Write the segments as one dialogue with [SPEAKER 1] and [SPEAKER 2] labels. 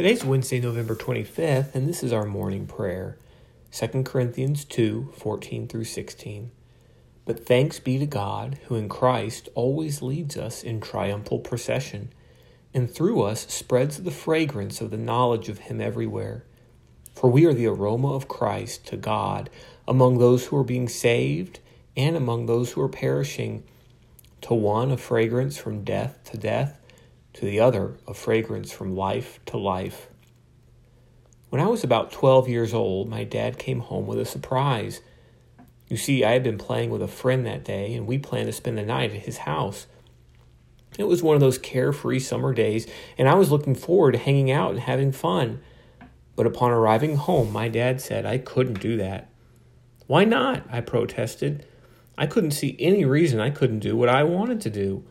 [SPEAKER 1] Today's Wednesday, November 25th, and this is our morning prayer. 2 Corinthians 2 14 through 16. But thanks be to God, who in Christ always leads us in triumphal procession, and through us spreads the fragrance of the knowledge of Him everywhere. For we are the aroma of Christ to God among those who are being saved and among those who are perishing. To one, a fragrance from death to death to the other a fragrance from life to life. When I was about 12 years old, my dad came home with a surprise. You see, I had been playing with a friend that day, and we planned to spend the night at his house. It was one of those carefree summer days, and I was looking forward to hanging out and having fun. But upon arriving home, my dad said I couldn't do that. Why not? I protested. I couldn't see any reason I couldn't do what I wanted to do.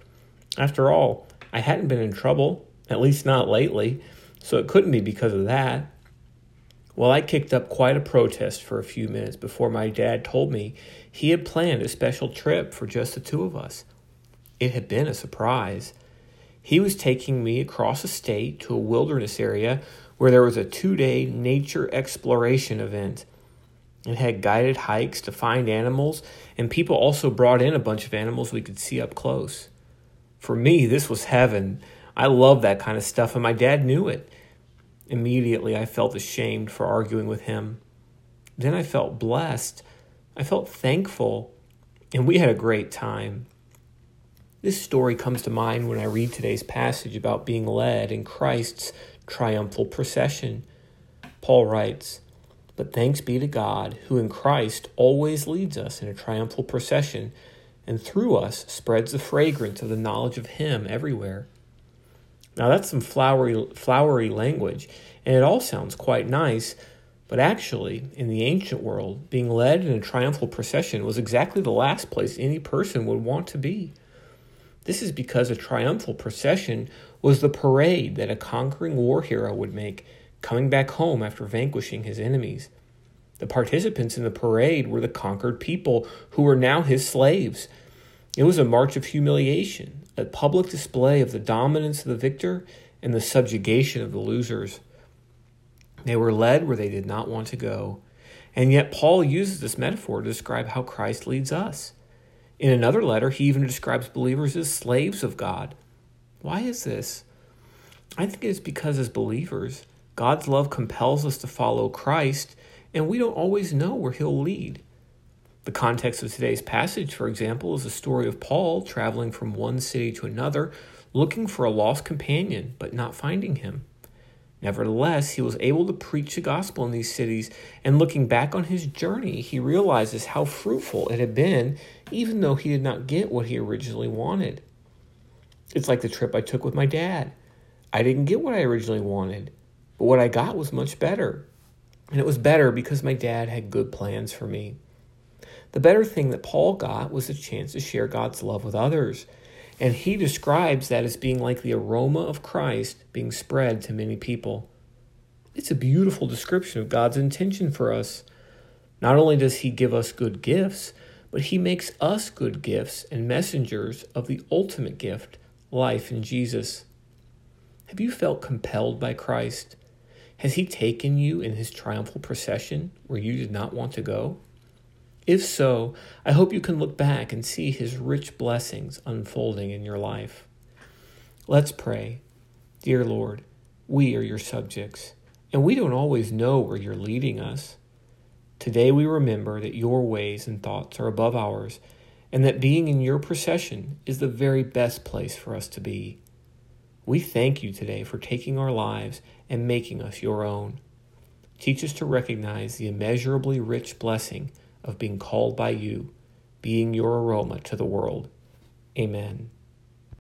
[SPEAKER 1] After all, I hadn't been in trouble, at least not lately, so it couldn't be because of that. Well, I kicked up quite a protest for a few minutes before my dad told me he had planned a special trip for just the two of us. It had been a surprise. He was taking me across the state to a wilderness area where there was a two day nature exploration event. It had guided hikes to find animals, and people also brought in a bunch of animals we could see up close. For me, this was heaven. I love that kind of stuff, and my dad knew it. Immediately, I felt ashamed for arguing with him. Then I felt blessed. I felt thankful, and we had a great time. This story comes to mind when I read today's passage about being led in Christ's triumphal procession. Paul writes, But thanks be to God, who in Christ always leads us in a triumphal procession and through us spreads the fragrance of the knowledge of Him everywhere. Now that's some flowery, flowery language, and it all sounds quite nice, but actually, in the ancient world, being led in a triumphal procession was exactly the last place any person would want to be. This is because a triumphal procession was the parade that a conquering war hero would make, coming back home after vanquishing his enemies. The participants in the parade were the conquered people who were now his slaves. It was a march of humiliation, a public display of the dominance of the victor and the subjugation of the losers. They were led where they did not want to go. And yet, Paul uses this metaphor to describe how Christ leads us. In another letter, he even describes believers as slaves of God. Why is this? I think it is because, as believers, God's love compels us to follow Christ and we don't always know where he'll lead. The context of today's passage, for example, is the story of Paul traveling from one city to another, looking for a lost companion, but not finding him. Nevertheless, he was able to preach the gospel in these cities, and looking back on his journey, he realizes how fruitful it had been, even though he did not get what he originally wanted. It's like the trip I took with my dad. I didn't get what I originally wanted, but what I got was much better. And it was better because my dad had good plans for me. The better thing that Paul got was a chance to share God's love with others. And he describes that as being like the aroma of Christ being spread to many people. It's a beautiful description of God's intention for us. Not only does he give us good gifts, but he makes us good gifts and messengers of the ultimate gift, life in Jesus. Have you felt compelled by Christ? Has he taken you in his triumphal procession where you did not want to go? If so, I hope you can look back and see his rich blessings unfolding in your life. Let's pray. Dear Lord, we are your subjects, and we don't always know where you're leading us. Today we remember that your ways and thoughts are above ours, and that being in your procession is the very best place for us to be. We thank you today for taking our lives and making us your own. Teach us to recognize the immeasurably rich blessing of being called by you, being your aroma to the world. Amen.